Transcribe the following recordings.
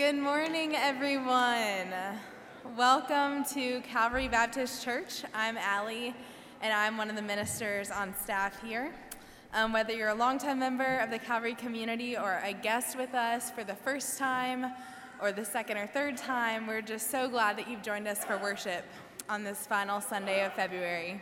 Good morning, everyone. Welcome to Calvary Baptist Church. I'm Allie, and I'm one of the ministers on staff here. Um, whether you're a longtime member of the Calvary community or a guest with us for the first time or the second or third time, we're just so glad that you've joined us for worship on this final Sunday of February.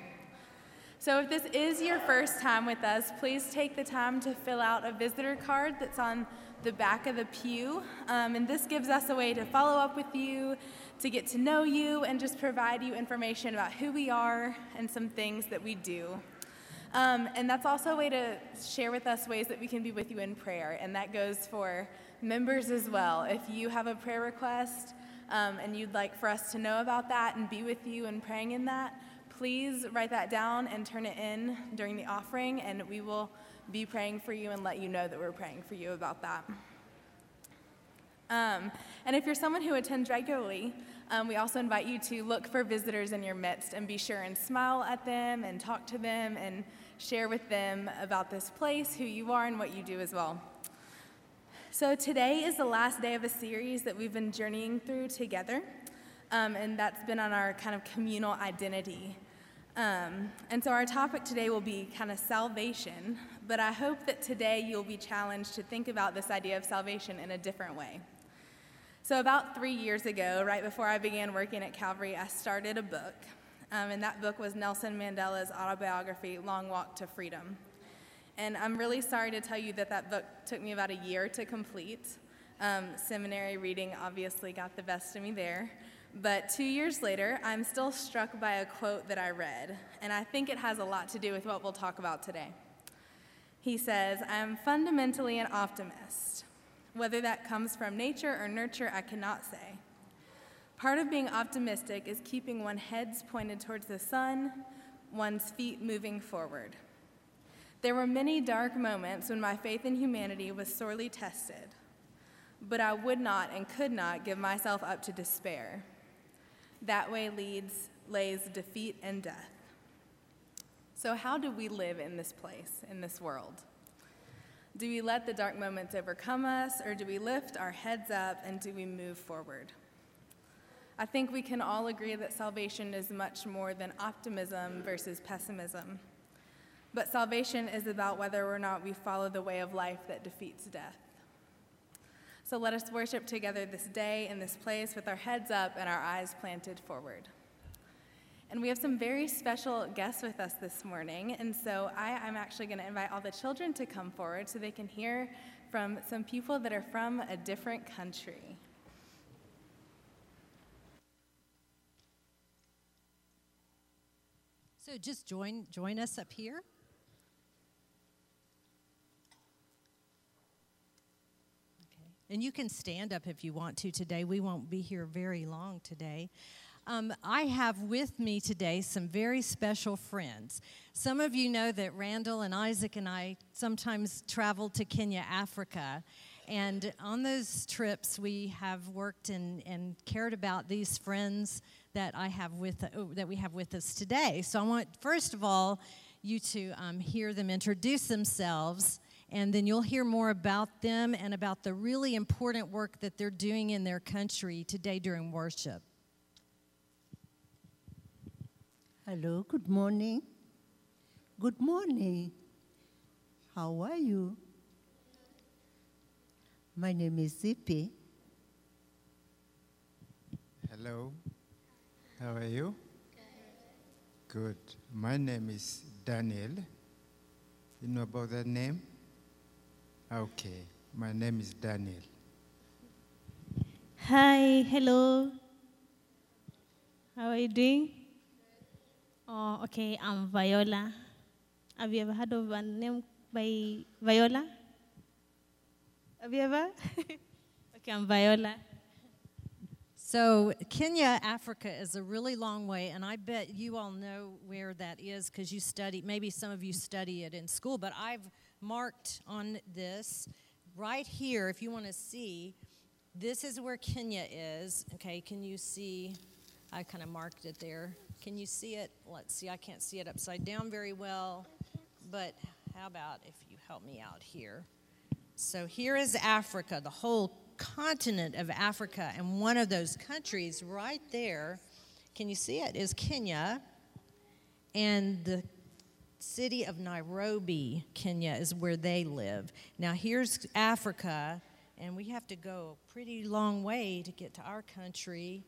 So, if this is your first time with us, please take the time to fill out a visitor card that's on the back of the pew. Um, and this gives us a way to follow up with you, to get to know you, and just provide you information about who we are and some things that we do. Um, and that's also a way to share with us ways that we can be with you in prayer. And that goes for members as well. If you have a prayer request um, and you'd like for us to know about that and be with you and praying in that, please write that down and turn it in during the offering, and we will be praying for you and let you know that we're praying for you about that. Um, and if you're someone who attends regularly, um, we also invite you to look for visitors in your midst and be sure and smile at them and talk to them and share with them about this place, who you are, and what you do as well. So, today is the last day of a series that we've been journeying through together, um, and that's been on our kind of communal identity. Um, and so, our topic today will be kind of salvation, but I hope that today you'll be challenged to think about this idea of salvation in a different way. So, about three years ago, right before I began working at Calvary, I started a book. Um, and that book was Nelson Mandela's autobiography, Long Walk to Freedom. And I'm really sorry to tell you that that book took me about a year to complete. Um, seminary reading obviously got the best of me there. But two years later, I'm still struck by a quote that I read, and I think it has a lot to do with what we'll talk about today. He says, I am fundamentally an optimist. Whether that comes from nature or nurture, I cannot say. Part of being optimistic is keeping one's heads pointed towards the sun, one's feet moving forward. There were many dark moments when my faith in humanity was sorely tested, but I would not and could not give myself up to despair. That way leads lays defeat and death. So how do we live in this place, in this world? Do we let the dark moments overcome us, or do we lift our heads up and do we move forward? I think we can all agree that salvation is much more than optimism versus pessimism. But salvation is about whether or not we follow the way of life that defeats death. So let us worship together this day in this place with our heads up and our eyes planted forward. And we have some very special guests with us this morning. And so I, am actually going to invite all the children to come forward so they can hear from some people that are from a different country. So just join join us up here. Okay. And you can stand up if you want to today. We won't be here very long today. Um, I have with me today some very special friends. Some of you know that Randall and Isaac and I sometimes travel to Kenya, Africa. And on those trips, we have worked and, and cared about these friends that I have with uh, that we have with us today. So I want, first of all, you to um, hear them introduce themselves, and then you'll hear more about them and about the really important work that they're doing in their country today during worship. Hello, good morning. Good morning. How are you? My name is Zippy. Hello. How are you? Good. My name is Daniel. You know about that name? Okay. My name is Daniel. Hi, hello. How are you doing? Oh, okay, I'm Viola. Have you ever heard of a name by Viola? Have you ever? okay, I'm Viola. So, Kenya, Africa is a really long way, and I bet you all know where that is because you study, maybe some of you study it in school, but I've marked on this right here, if you want to see, this is where Kenya is. Okay, can you see? I kind of marked it there. Can you see it? Let's see, I can't see it upside down very well, but how about if you help me out here? So here is Africa, the whole continent of Africa. And one of those countries right there, can you see it, is Kenya. And the city of Nairobi, Kenya, is where they live. Now, here's Africa, and we have to go a pretty long way to get to our country.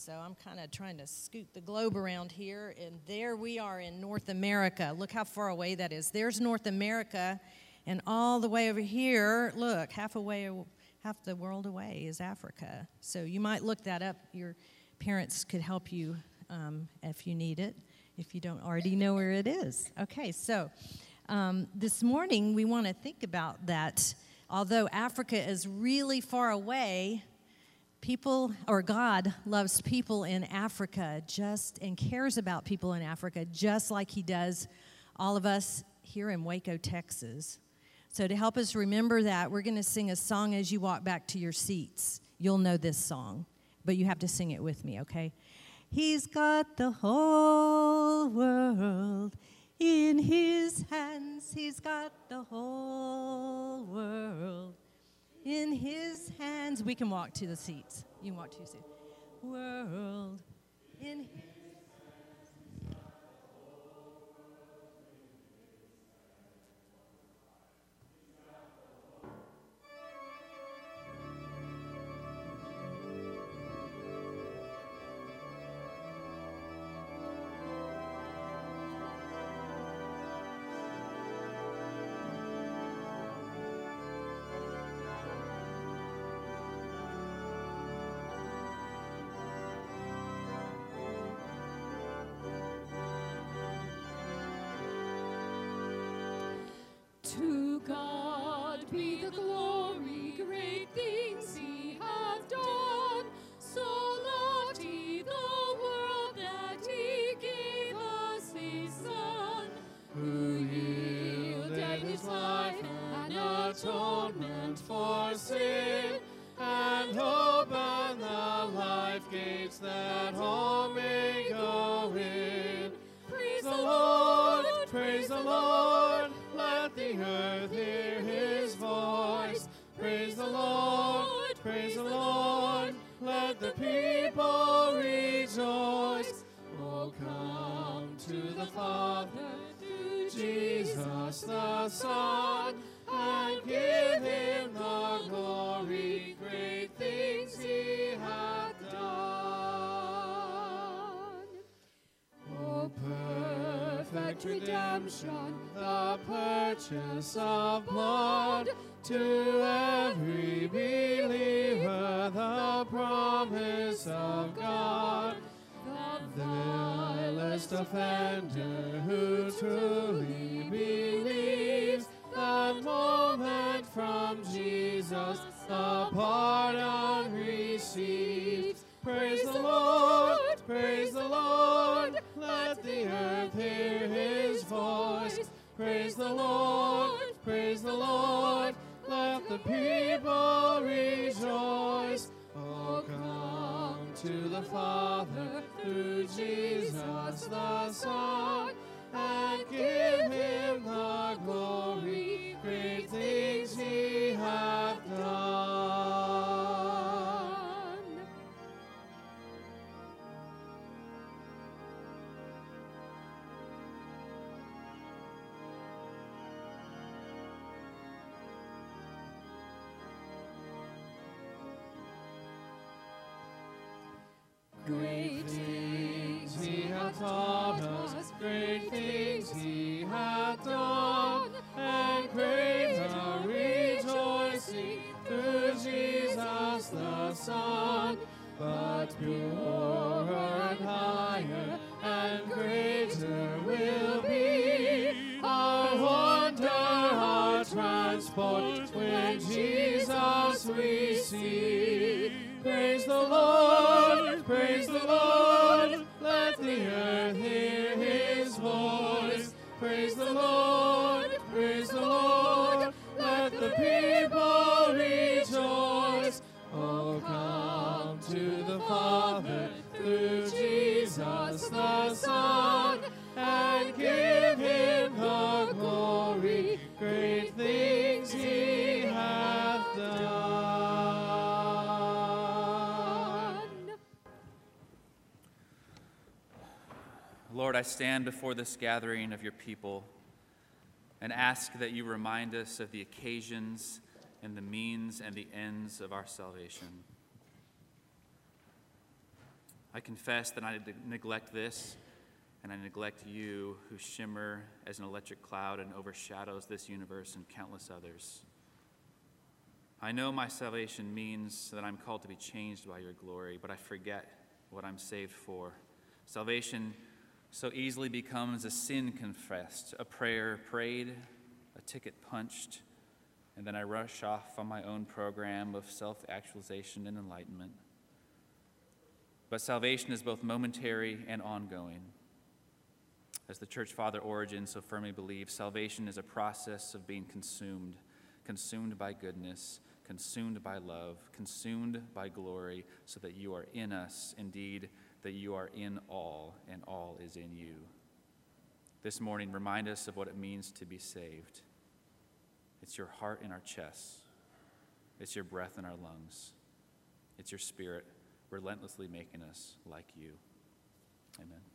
So I'm kind of trying to scoot the globe around here, and there we are in North America. Look how far away that is. There's North America, and all the way over here, look, half away, half the world away is Africa. So you might look that up. Your parents could help you um, if you need it, if you don't already know where it is. Okay, so um, this morning we want to think about that. Although Africa is really far away, people or God loves people in Africa just and cares about people in Africa just like he does all of us here in Waco, Texas. So to help us remember that, we're going to sing a song as you walk back to your seats. You'll know this song, but you have to sing it with me, okay? He's got the whole world in his hands. He's got the whole world in his hands. We can walk to the seats. You can walk to your seat. World in his God be the glory, great things redemption, the purchase of blood, to every believer, the promise of God. The vilest offender who truly believes, that moment from Jesus, the pardon receives. Praise the Lord, praise the Lord, Praise the Lord, praise the Lord, let the people rejoice. Oh, come to the Father through Jesus the Son, and give him the glory, great things he hath Great things he hath taught us, great things he hath done, and great the rejoicing through Jesus the Son. But purer and higher and greater will be our wonder, our transport when Jesus we see. Praise the Lord, praise the Lord, let the earth hear his voice. Praise the Lord, praise the Lord, let the people rejoice. Oh, come to the Father Lord, I stand before this gathering of your people and ask that you remind us of the occasions and the means and the ends of our salvation. I confess that I neglect this and I neglect you who shimmer as an electric cloud and overshadows this universe and countless others. I know my salvation means that I'm called to be changed by your glory, but I forget what I'm saved for. Salvation so easily becomes a sin confessed, a prayer prayed, a ticket punched, and then I rush off on my own program of self actualization and enlightenment. But salvation is both momentary and ongoing. As the church father Origen so firmly believes, salvation is a process of being consumed, consumed by goodness, consumed by love, consumed by glory, so that you are in us, indeed, that you are in all, and all is in you. This morning, remind us of what it means to be saved. It's your heart in our chests, it's your breath in our lungs, it's your spirit relentlessly making us like you. Amen.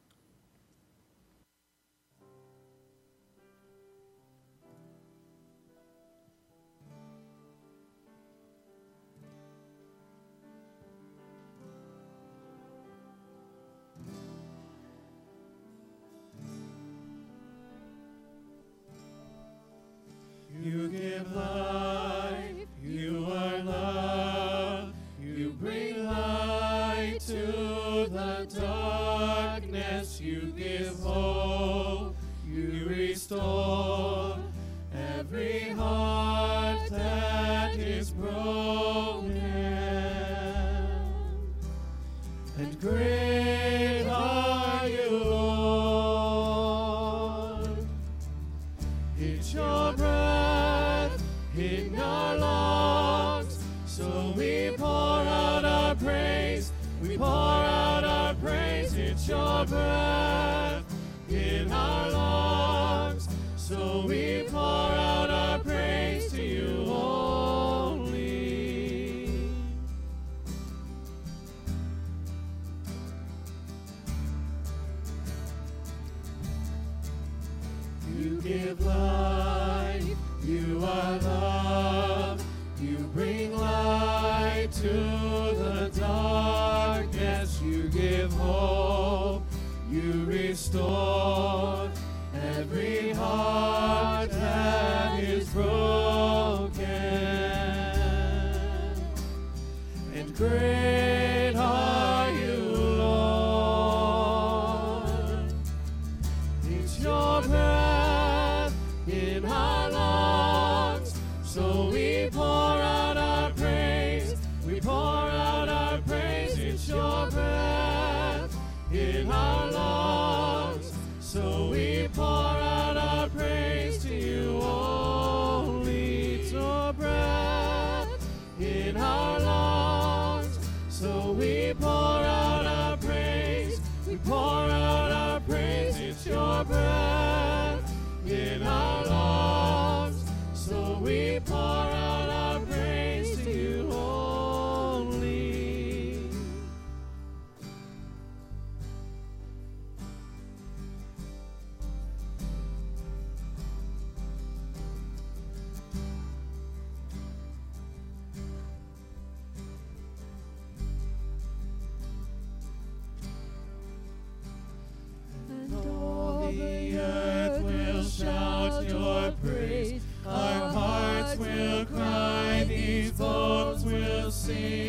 The darkness, you give hope, you restore every heart that is broken. And great restore sing.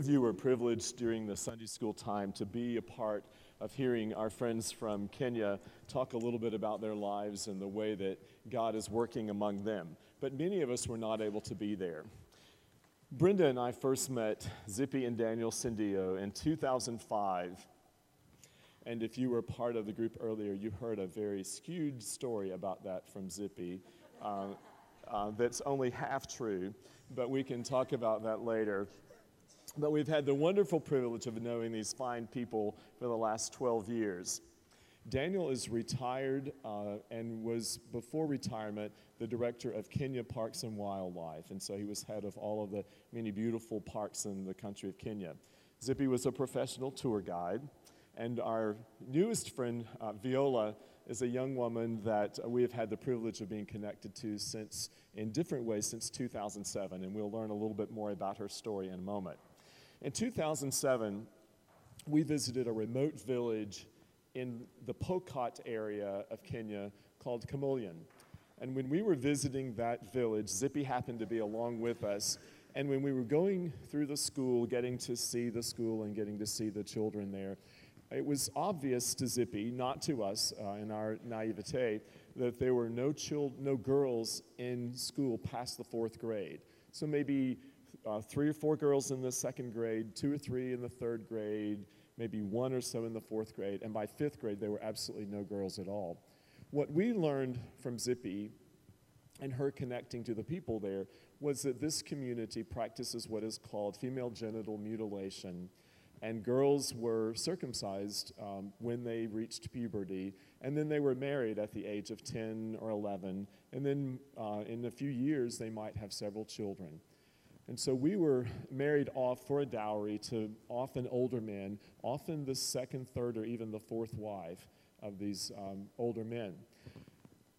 Of you were privileged during the Sunday school time to be a part of hearing our friends from Kenya talk a little bit about their lives and the way that God is working among them. But many of us were not able to be there. Brenda and I first met Zippy and Daniel Sendio in 2005. And if you were part of the group earlier, you heard a very skewed story about that from Zippy. Uh, uh, that's only half true, but we can talk about that later. But we've had the wonderful privilege of knowing these fine people for the last 12 years. Daniel is retired uh, and was, before retirement, the director of Kenya Parks and Wildlife. And so he was head of all of the many beautiful parks in the country of Kenya. Zippy was a professional tour guide. And our newest friend, uh, Viola, is a young woman that we have had the privilege of being connected to since, in different ways, since 2007. And we'll learn a little bit more about her story in a moment. In 2007, we visited a remote village in the Pokot area of Kenya called Komolion. And when we were visiting that village, Zippy happened to be along with us. And when we were going through the school, getting to see the school and getting to see the children there, it was obvious to Zippy, not to us uh, in our naivete, that there were no, chil- no girls in school past the fourth grade. So maybe uh, three or four girls in the second grade, two or three in the third grade, maybe one or so in the fourth grade, and by fifth grade, there were absolutely no girls at all. What we learned from Zippy and her connecting to the people there was that this community practices what is called female genital mutilation. And girls were circumcised um, when they reached puberty, and then they were married at the age of 10 or 11, and then uh, in a few years they might have several children. And so we were married off for a dowry to often older men, often the second, third, or even the fourth wife of these um, older men.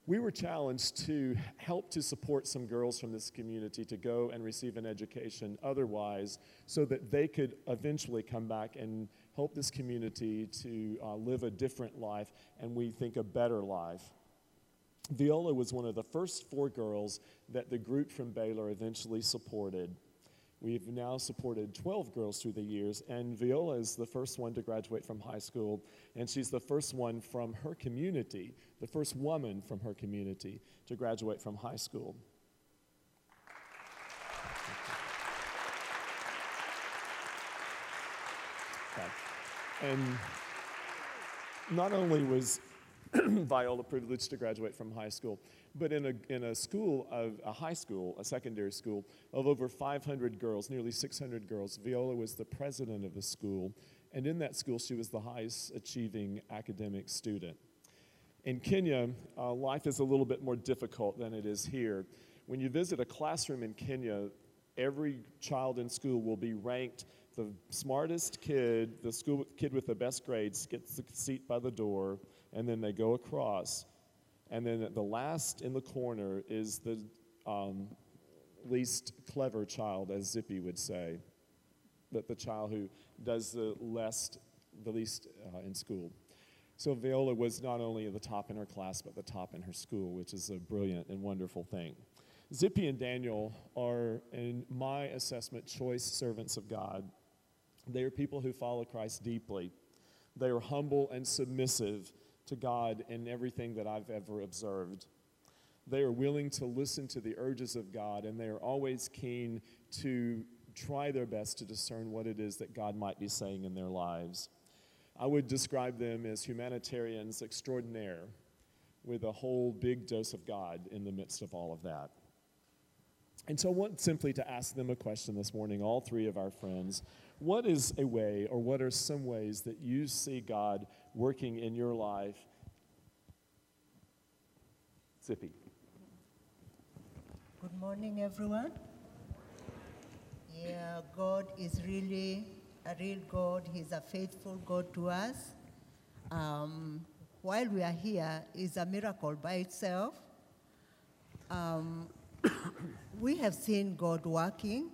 We were challenged to help to support some girls from this community to go and receive an education otherwise so that they could eventually come back and help this community to uh, live a different life and we think a better life. Viola was one of the first four girls that the group from Baylor eventually supported. We've now supported 12 girls through the years, and Viola is the first one to graduate from high school, and she's the first one from her community, the first woman from her community to graduate from high school. Okay. And not only was Viola privileged to graduate from high school, but in a, in a school of a high school, a secondary school of over 500 girls, nearly 600 girls, Viola was the president of the school, and in that school she was the highest achieving academic student. In Kenya, uh, life is a little bit more difficult than it is here. When you visit a classroom in Kenya, every child in school will be ranked the smartest kid, the school kid with the best grades gets the seat by the door, and then they go across. And then the last in the corner is the um, least clever child, as Zippy would say, that the child who does the least, the least uh, in school. So Viola was not only the top in her class, but the top in her school, which is a brilliant and wonderful thing. Zippy and Daniel are, in my assessment, choice servants of God. They are people who follow Christ deeply. They are humble and submissive to God in everything that I've ever observed. They are willing to listen to the urges of God, and they are always keen to try their best to discern what it is that God might be saying in their lives. I would describe them as humanitarians extraordinaire, with a whole big dose of God in the midst of all of that. And so I want simply to ask them a question this morning, all three of our friends. What is a way, or what are some ways that you see God working in your life. Zippy. Good morning, everyone. Yeah, God is really a real God. He's a faithful God to us. Um, while we are here, is a miracle by itself. Um, we have seen God working.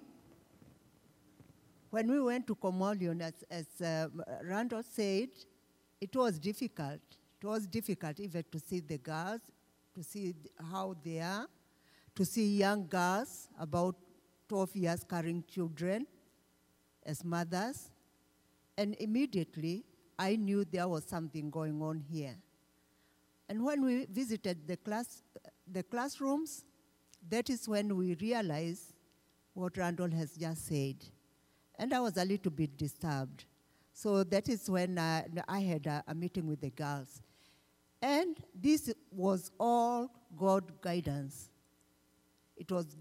When we went to Komolion, as, as uh, Randall said, it was difficult. It was difficult even to see the girls, to see how they are, to see young girls about 12 years carrying children as mothers. And immediately, I knew there was something going on here. And when we visited the, class, the classrooms, that is when we realized what Randall has just said. And I was a little bit disturbed. So that is when uh, I had a, a meeting with the girls. And this was all God guidance. It was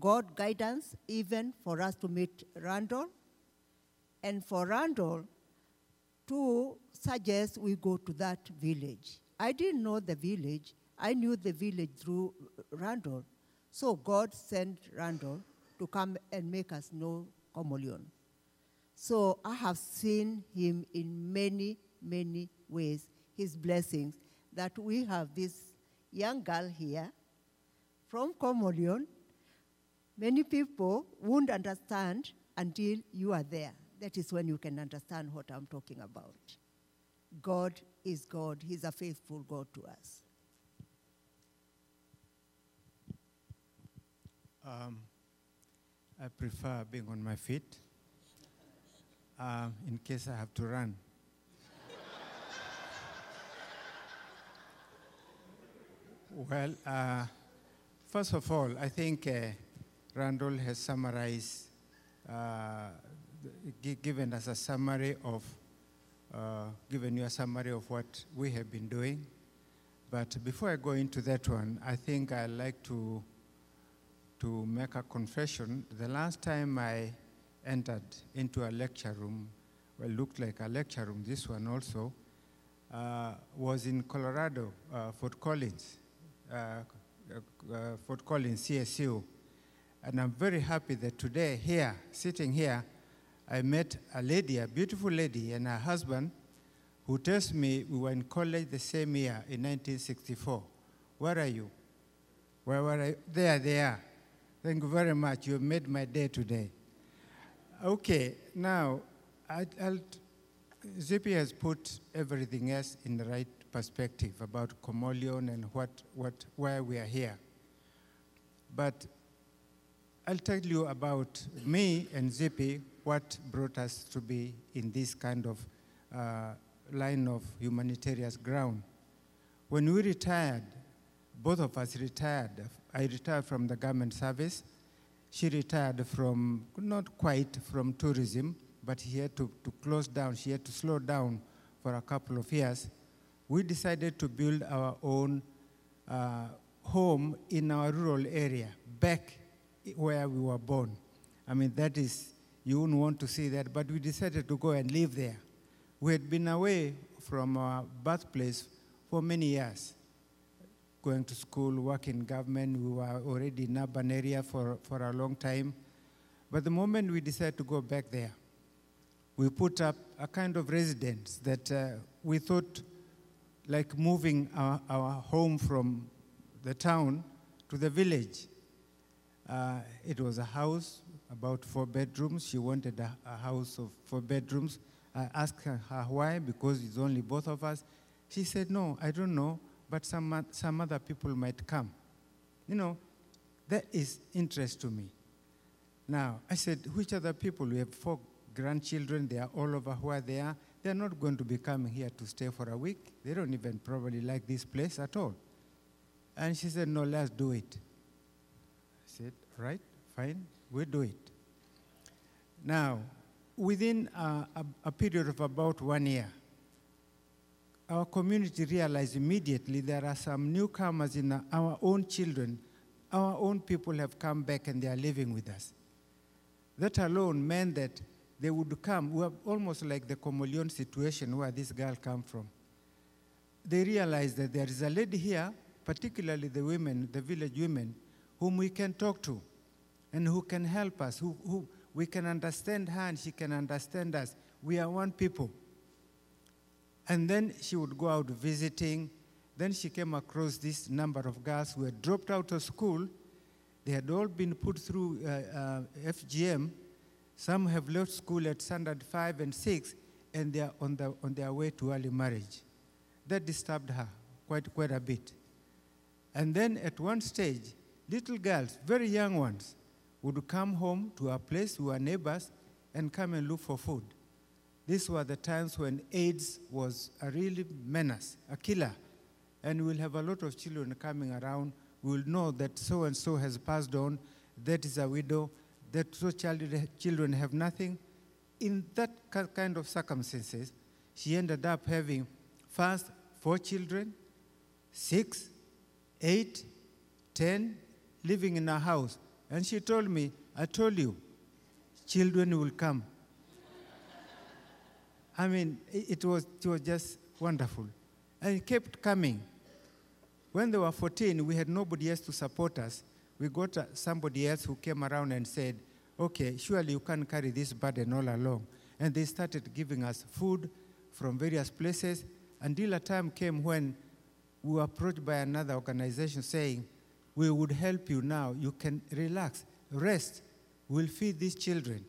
God guidance even for us to meet Randall and for Randall to suggest we go to that village. I didn't know the village. I knew the village through Randall. So God sent Randall to come and make us know Komolion. So I have seen him in many, many ways, his blessings, that we have this young girl here from Komolion. Many people won't understand until you are there. That is when you can understand what I'm talking about. God is God, He's a faithful God to us. Um, I prefer being on my feet um, in case I have to run. well, uh, first of all, I think uh, Randall has summarized, uh, gi- given us a summary of, uh, given you a summary of what we have been doing. But before I go into that one, I think I'd like to to make a confession. The last time I entered into a lecture room, well, looked like a lecture room, this one also, uh, was in Colorado, uh, Fort Collins, uh, uh, Fort Collins, CSU. And I'm very happy that today, here, sitting here, I met a lady, a beautiful lady, and her husband, who tells me we were in college the same year in 1964. Where are you? Where were I? There they are. Thank you very much. You made my day today. Okay, now, I, I'll, Zippy has put everything else in the right perspective about Komolion and what, what, why we are here. But I'll tell you about me and Zippy, what brought us to be in this kind of uh, line of humanitarian ground. When we retired, both of us retired. I retired from the government service. She retired from, not quite from tourism, but she had to, to close down. She had to slow down for a couple of years. We decided to build our own uh, home in our rural area, back where we were born. I mean, that is, you wouldn't want to see that, but we decided to go and live there. We had been away from our birthplace for many years going to school, work in government. We were already in urban area for, for a long time. But the moment we decided to go back there, we put up a kind of residence that uh, we thought like moving our, our home from the town to the village. Uh, it was a house, about four bedrooms. She wanted a, a house of four bedrooms. I asked her, her why, because it's only both of us. She said, no, I don't know but some, some other people might come. You know, that is interest to me. Now, I said, which other people? We have four grandchildren, they are all over where they are. They're not going to be coming here to stay for a week. They don't even probably like this place at all. And she said, no, let's do it. I said, right, fine, we'll do it. Now, within uh, a, a period of about one year, our community realized immediately there are some newcomers in our own children. Our own people have come back and they are living with us. That alone meant that they would come, we were almost like the Komolion situation where this girl came from. They realized that there is a lady here, particularly the women, the village women, whom we can talk to and who can help us, who, who we can understand her and she can understand us. We are one people. And then she would go out visiting. Then she came across this number of girls who had dropped out of school. They had all been put through uh, uh, FGM. Some have left school at standard five and six, and they are on, the, on their way to early marriage. That disturbed her quite, quite a bit. And then at one stage, little girls, very young ones, would come home to our place, who are neighbors, and come and look for food. These were the times when AIDS was a really menace, a killer. And we'll have a lot of children coming around. We'll know that so and so has passed on, that is a widow, that so child, children have nothing. In that kind of circumstances, she ended up having first four children, six, eight, ten, living in a house. And she told me, I told you, children will come. I mean, it, was, it was just wonderful. And it kept coming. When they were 14, we had nobody else to support us. We got uh, somebody else who came around and said, Okay, surely you can't carry this burden all along. And they started giving us food from various places until a time came when we were approached by another organization saying, We would help you now. You can relax, rest. We'll feed these children.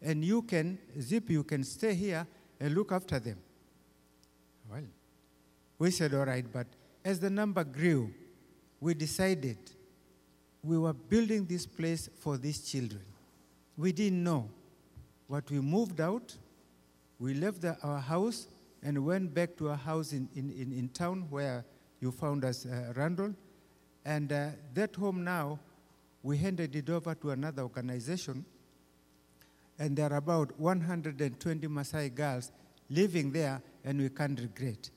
And you can, Zip, you can stay here and look after them. Well, we said, All right, but as the number grew, we decided we were building this place for these children. We didn't know. But we moved out, we left the, our house, and went back to our house in, in, in, in town where you found us, uh, Randall. And uh, that home now, we handed it over to another organization, and there are about 120 Maasai girls living there, and we can't regret.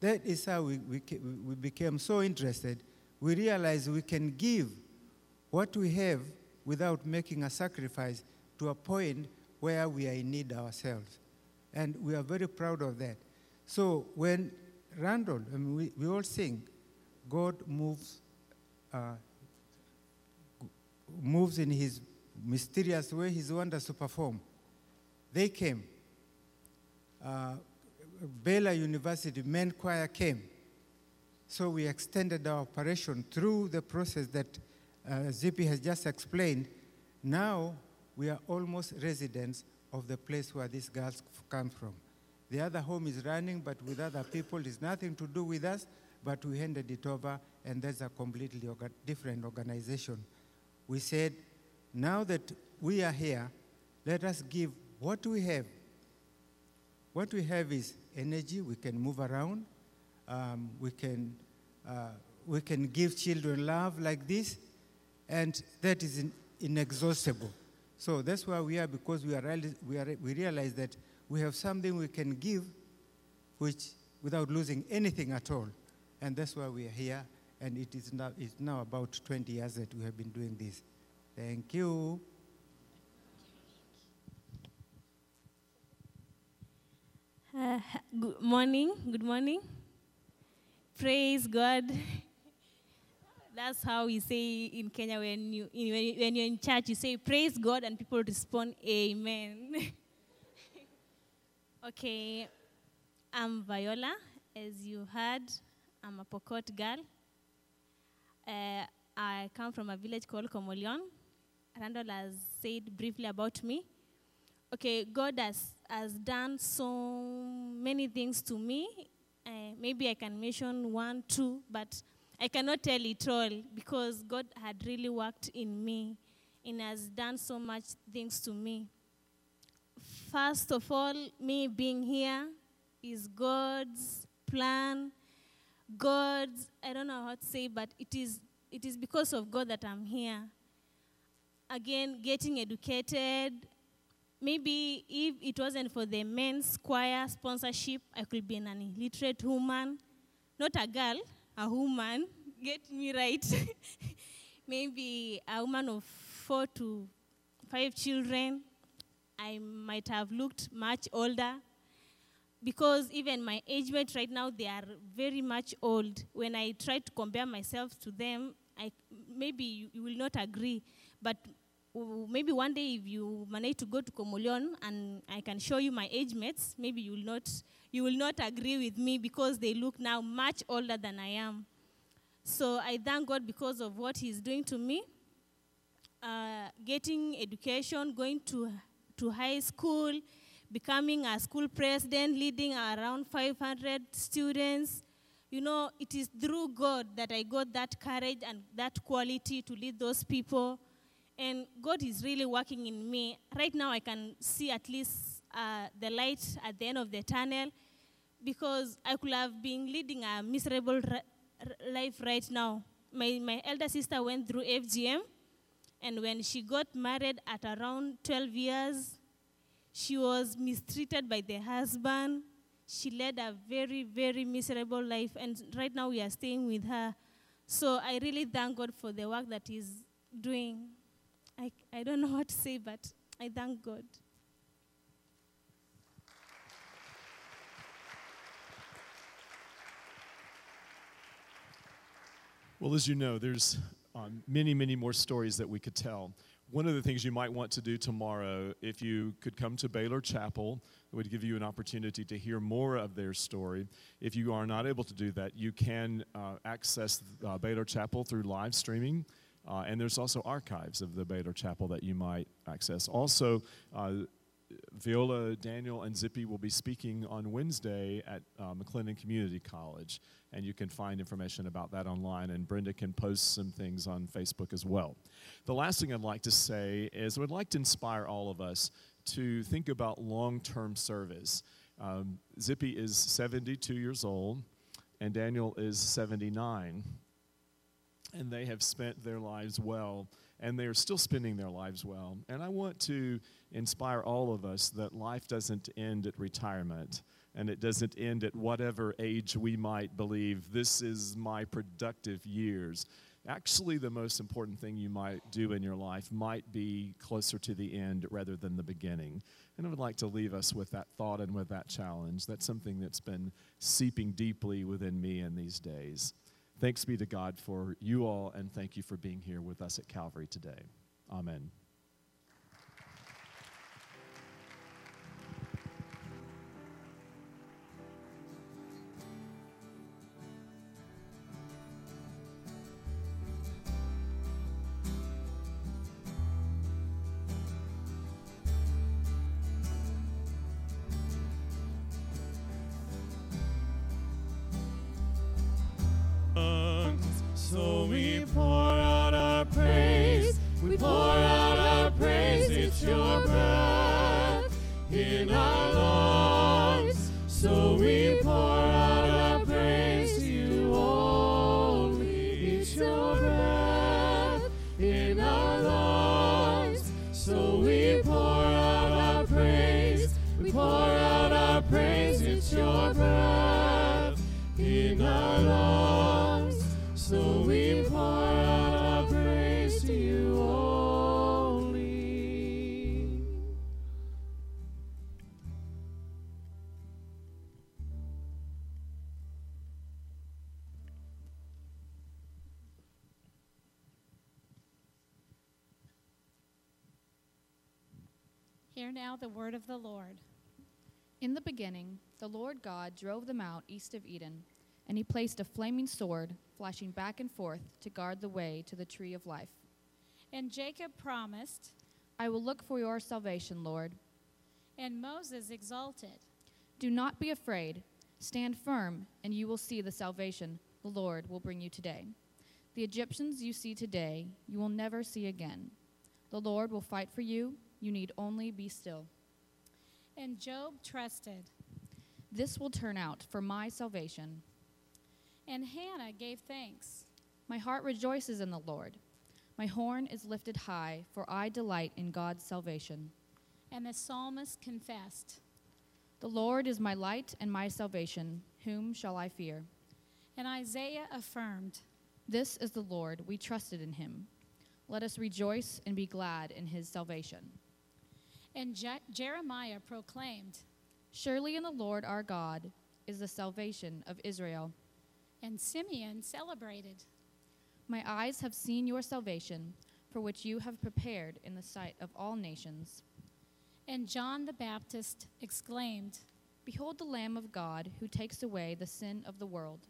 That is how we, we, we became so interested. We realized we can give what we have without making a sacrifice to a point where we are in need ourselves. And we are very proud of that. So when Randall, I mean, we, we all sing, God moves, uh, moves in his mysterious way, his wonders to perform. They came. Uh, Baylor University men choir came. So we extended our operation through the process that uh, Zippy has just explained. Now we are almost residents of the place where these girls come from. The other home is running, but with other people. It's nothing to do with us, but we handed it over, and that's a completely orga- different organization. We said, now that we are here, let us give what we have. What we have is energy, we can move around, um, we, can, uh, we can give children love like this, and that is in, inexhaustible. So that's why we are, because we, are, we, are, we realize that we have something we can give which, without losing anything at all. And that's why we are here, and it is now, it's now about 20 years that we have been doing this. Thank you. Uh, good morning. Good morning. Praise God. That's how we say in Kenya when you when you're in church, you say praise God, and people respond Amen. okay, I'm Viola. As you heard, I'm a Pokot girl. Uh, I come from a village called Komolion. Randall has said briefly about me. Okay, God has, has done so many things to me. Uh, maybe I can mention one, two, but I cannot tell it all because God had really worked in me and has done so much things to me. First of all, me being here is God's plan. God's, I don't know how to say, but it is, it is because of God that I'm here. Again, getting educated, maybe if it wasn't for the men's choir sponsorship, I could be an illiterate woman, not a girl, a woman. Get me right. maybe a woman of four to five children. I might have looked much older because even my age mate right now they are very much old when i try to compare myself to them I, maybe you, you will not agree but maybe one day if you manage to go to Komolion and i can show you my age mates maybe you will not you will not agree with me because they look now much older than i am so i thank god because of what he's doing to me uh, getting education, going to, to high school, becoming a school president, leading around 500 students. You know, it is through God that I got that courage and that quality to lead those people. And God is really working in me. Right now, I can see at least uh, the light at the end of the tunnel because I could have been leading a miserable life right now. My, my elder sister went through FGM. And when she got married at around 12 years, she was mistreated by the husband. She led a very, very miserable life. And right now we are staying with her. So I really thank God for the work that He's doing. I, I don't know what to say, but I thank God. Well, as you know, there's um, many, many more stories that we could tell. One of the things you might want to do tomorrow, if you could come to Baylor Chapel, it would give you an opportunity to hear more of their story. If you are not able to do that, you can uh, access uh, Baylor Chapel through live streaming. Uh, and there's also archives of the Baylor Chapel that you might access. Also, uh, Viola, Daniel, and Zippy will be speaking on Wednesday at uh, McLennan Community College, and you can find information about that online, and Brenda can post some things on Facebook as well. The last thing I'd like to say is I would like to inspire all of us to think about long term service. Um, Zippy is 72 years old, and Daniel is 79 and they have spent their lives well, and they are still spending their lives well. And I want to inspire all of us that life doesn't end at retirement, and it doesn't end at whatever age we might believe this is my productive years. Actually, the most important thing you might do in your life might be closer to the end rather than the beginning. And I would like to leave us with that thought and with that challenge. That's something that's been seeping deeply within me in these days. Thanks be to God for you all, and thank you for being here with us at Calvary today. Amen. God drove them out east of Eden, and he placed a flaming sword flashing back and forth to guard the way to the tree of life. And Jacob promised, I will look for your salvation, Lord. and Moses exalted. Do not be afraid. Stand firm, and you will see the salvation the Lord will bring you today. The Egyptians you see today, you will never see again. The Lord will fight for you. You need only be still. And Job trusted. This will turn out for my salvation. And Hannah gave thanks. My heart rejoices in the Lord. My horn is lifted high, for I delight in God's salvation. And the psalmist confessed. The Lord is my light and my salvation. Whom shall I fear? And Isaiah affirmed. This is the Lord. We trusted in him. Let us rejoice and be glad in his salvation. And Je- Jeremiah proclaimed, Surely in the Lord our God is the salvation of Israel. and Simeon celebrated. My eyes have seen your salvation, for which you have prepared in the sight of all nations. And John the Baptist exclaimed, Behold the Lamb of God who takes away the sin of the world.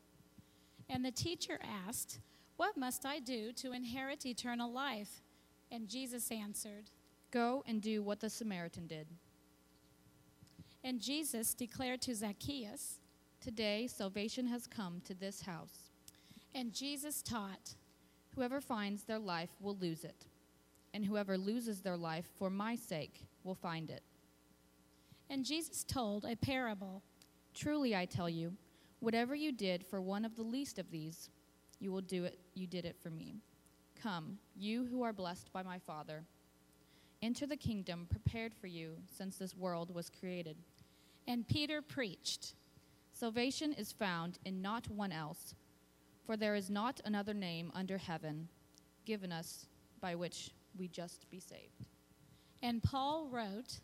And the teacher asked, What must I do to inherit eternal life? And Jesus answered, Go and do what the Samaritan did. And Jesus declared to Zacchaeus, Today salvation has come to this house. and Jesus taught, Whoever finds their life will lose it, and whoever loses their life for my sake will find it. and Jesus told a parable. Truly I tell you, whatever you did for one of the least of these, you will do it you did it for me. Come, you who are blessed by my Father, enter the kingdom prepared for you since this world was created. And Peter preached, Salvation is found in not one else, for there is not another name under heaven given us by which we just be saved. and Paul wrote,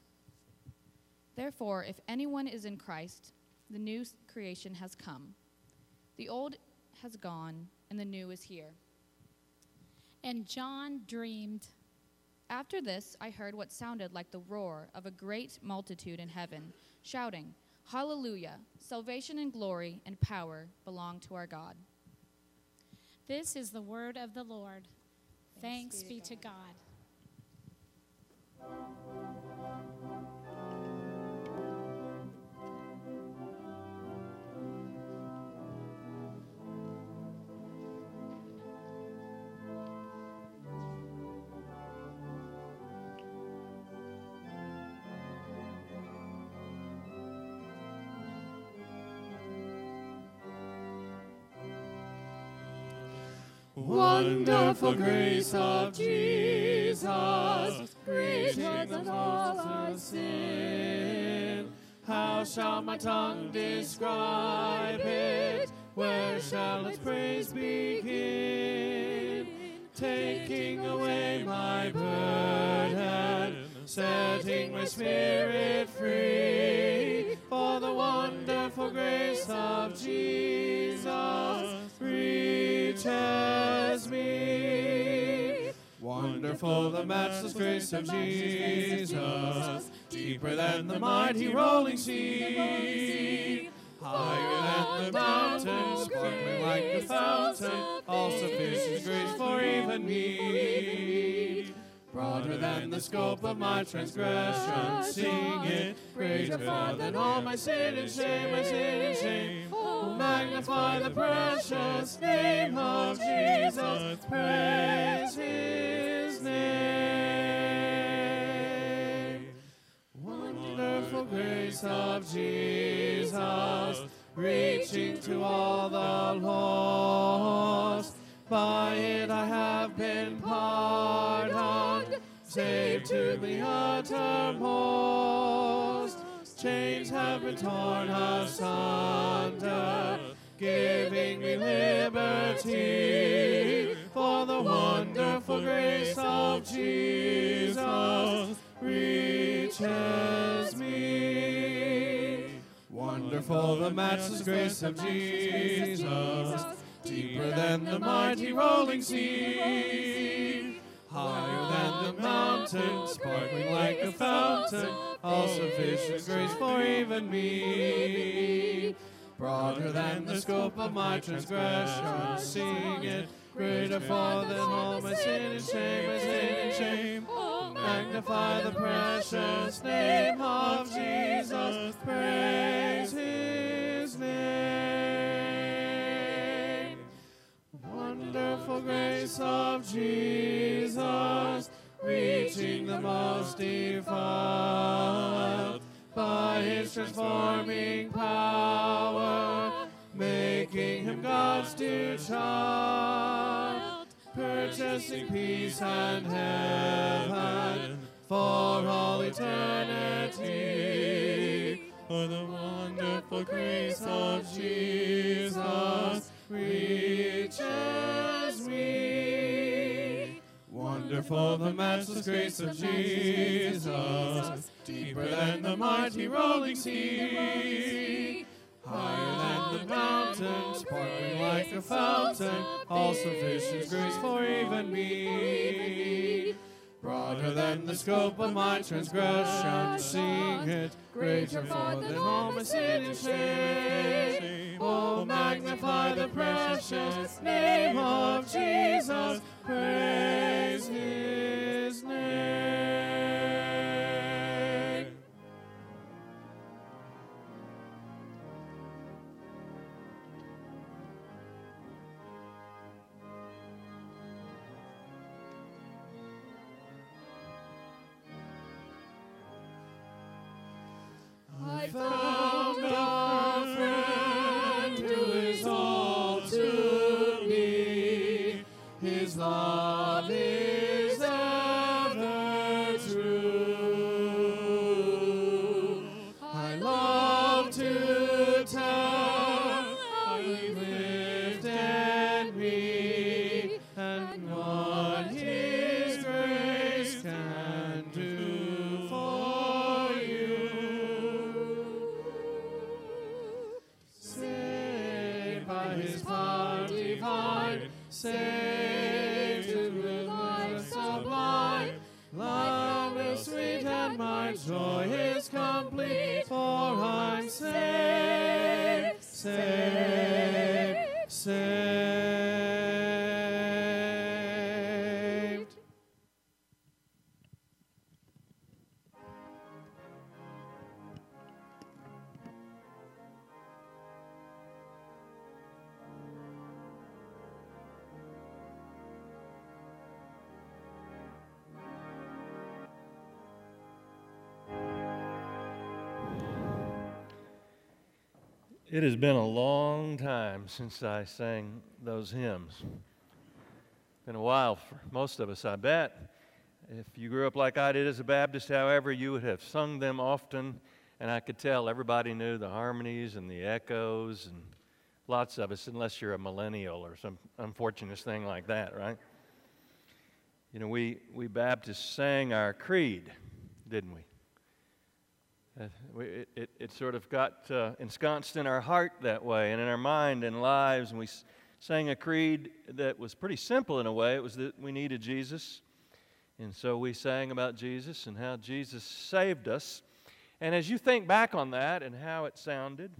Therefore, if anyone is in Christ, the new creation has come. The old has gone, and the new is here. and John dreamed, After this, I heard what sounded like the roar of a great multitude in heaven, shouting, Hallelujah! Salvation and glory and power belong to our God. This is the word of the Lord. Thanks, be to God. Wonderful grace of Jesus, greater than all our sin. How shall my tongue describe it? Where shall its praise begin? Taking away my burden, setting my spirit free. For the wonderful grace of Jesus Wonderful the matchless grace of Jesus, deeper than the mighty rolling sea. Higher than the mountains, sparkling like a fountain, all sufficient grace for even me. Broader than the scope of my transgression, sing it. Greater far than all my sin and shame, my sin and shame. Oh, magnify the precious name of Jesus. Praise his Wonderful grace of Jesus, reaching to all the lost. By it I have been pardoned, saved to the uttermost. Chains have been torn asunder, giving me liberty. For the wonderful grace of Jesus reaches. Wonderful the matchless grace of Jesus, deeper than the mighty rolling sea. Higher than the mountain, sparkling like a fountain, all sufficient grace for even me. Broader than the scope of my transgression, sing it. Greater far than all my sin and shame, my sin and shame. Magnify the precious name of Jesus. Praise Wonderful grace of Jesus, reaching the most defiled by his transforming power, making him God's dear child, purchasing peace and heaven for all eternity. For the wonderful grace of Jesus reaches Wonderful the matchless grace of Jesus, deeper than the mighty rolling sea. Higher than the mountains, sparkling like a fountain, all sufficient grace for even me. Broader than the scope of my transgression, sing it, greater far than all my sin and shame. Oh, magnify the precious name of Jesus, praise his name. Since I sang those hymns. Been a while for most of us, I bet. If you grew up like I did as a Baptist, however, you would have sung them often, and I could tell everybody knew the harmonies and the echoes, and lots of us, unless you're a millennial or some unfortunate thing like that, right? You know, we, we Baptists sang our creed, didn't we? Uh, we, it, it, it sort of got uh, ensconced in our heart that way and in our mind and lives. And we sang a creed that was pretty simple in a way. It was that we needed Jesus. And so we sang about Jesus and how Jesus saved us. And as you think back on that and how it sounded,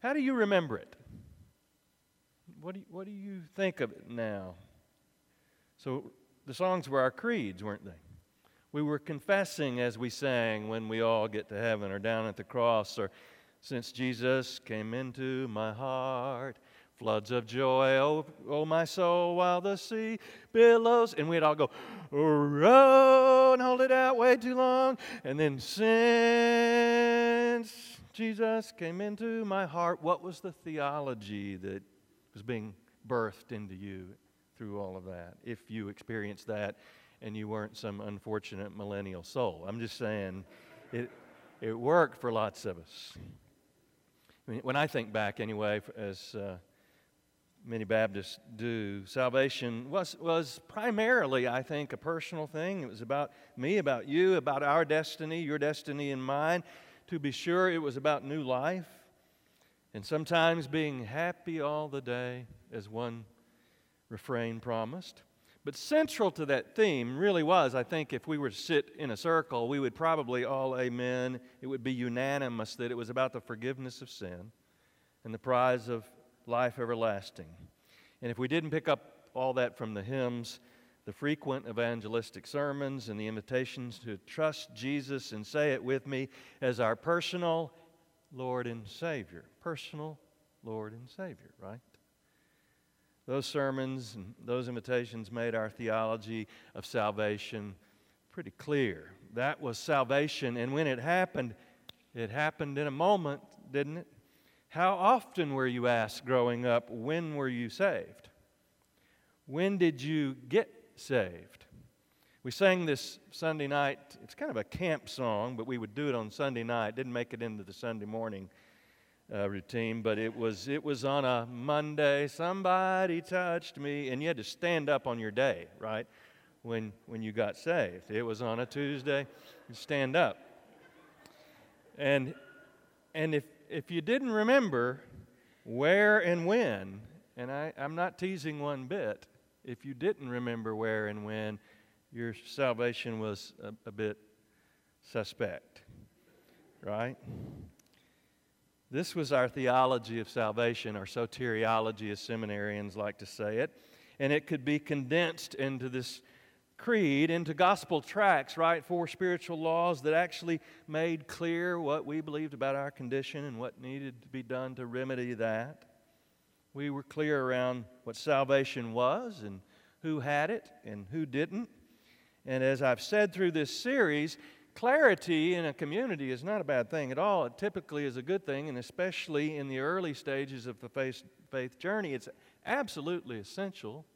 how do you remember it? What do you, what do you think of it now? So the songs were our creeds, weren't they? We were confessing as we sang when we all get to heaven or down at the cross or since Jesus came into my heart, floods of joy, oh, oh my soul, while the sea billows. And we'd all go, row and hold it out way too long. And then since Jesus came into my heart, what was the theology that was being birthed into you through all of that? If you experienced that and you weren't some unfortunate millennial soul. I'm just saying it, it worked for lots of us. I mean, when I think back, anyway, as uh, many Baptists do, salvation was, was primarily, I think, a personal thing. It was about me, about you, about our destiny, your destiny and mine. To be sure, it was about new life and sometimes being happy all the day, as one refrain promised. But central to that theme really was, I think, if we were to sit in a circle, we would probably all amen. It would be unanimous that it was about the forgiveness of sin and the prize of life everlasting. And if we didn't pick up all that from the hymns, the frequent evangelistic sermons and the invitations to trust Jesus and say it with me as our personal Lord and Savior. Personal Lord and Savior, right? Those sermons and those invitations made our theology of salvation pretty clear. That was salvation, and when it happened, it happened in a moment, didn't it? How often were you asked growing up, when were you saved? When did you get saved? We sang this Sunday night. It's kind of a camp song, but we would do it on Sunday night. Didn't make it into the Sunday morning uh, routine, but it was it was on a Monday. Somebody touched me, and you had to stand up on your day, right? when, when you got saved. It was on a Tuesday. You stand up. And, and if, if you didn't remember where and when, and I, I'm not teasing one bit, if you didn't remember where and when, your salvation was a, a bit suspect, right? This was our theology of salvation, or soteriology, as seminarians like to say it. And it could be condensed into this creed, into gospel tracts, right? Four spiritual laws that actually made clear what we believed about our condition and what needed to be done to remedy that. We were clear around what salvation was and who had it and who didn't. And as I've said through this series, clarity in a community is not a bad thing at all. It typically is a good thing, and especially in the early stages of the faith, faith journey, it's absolutely essential.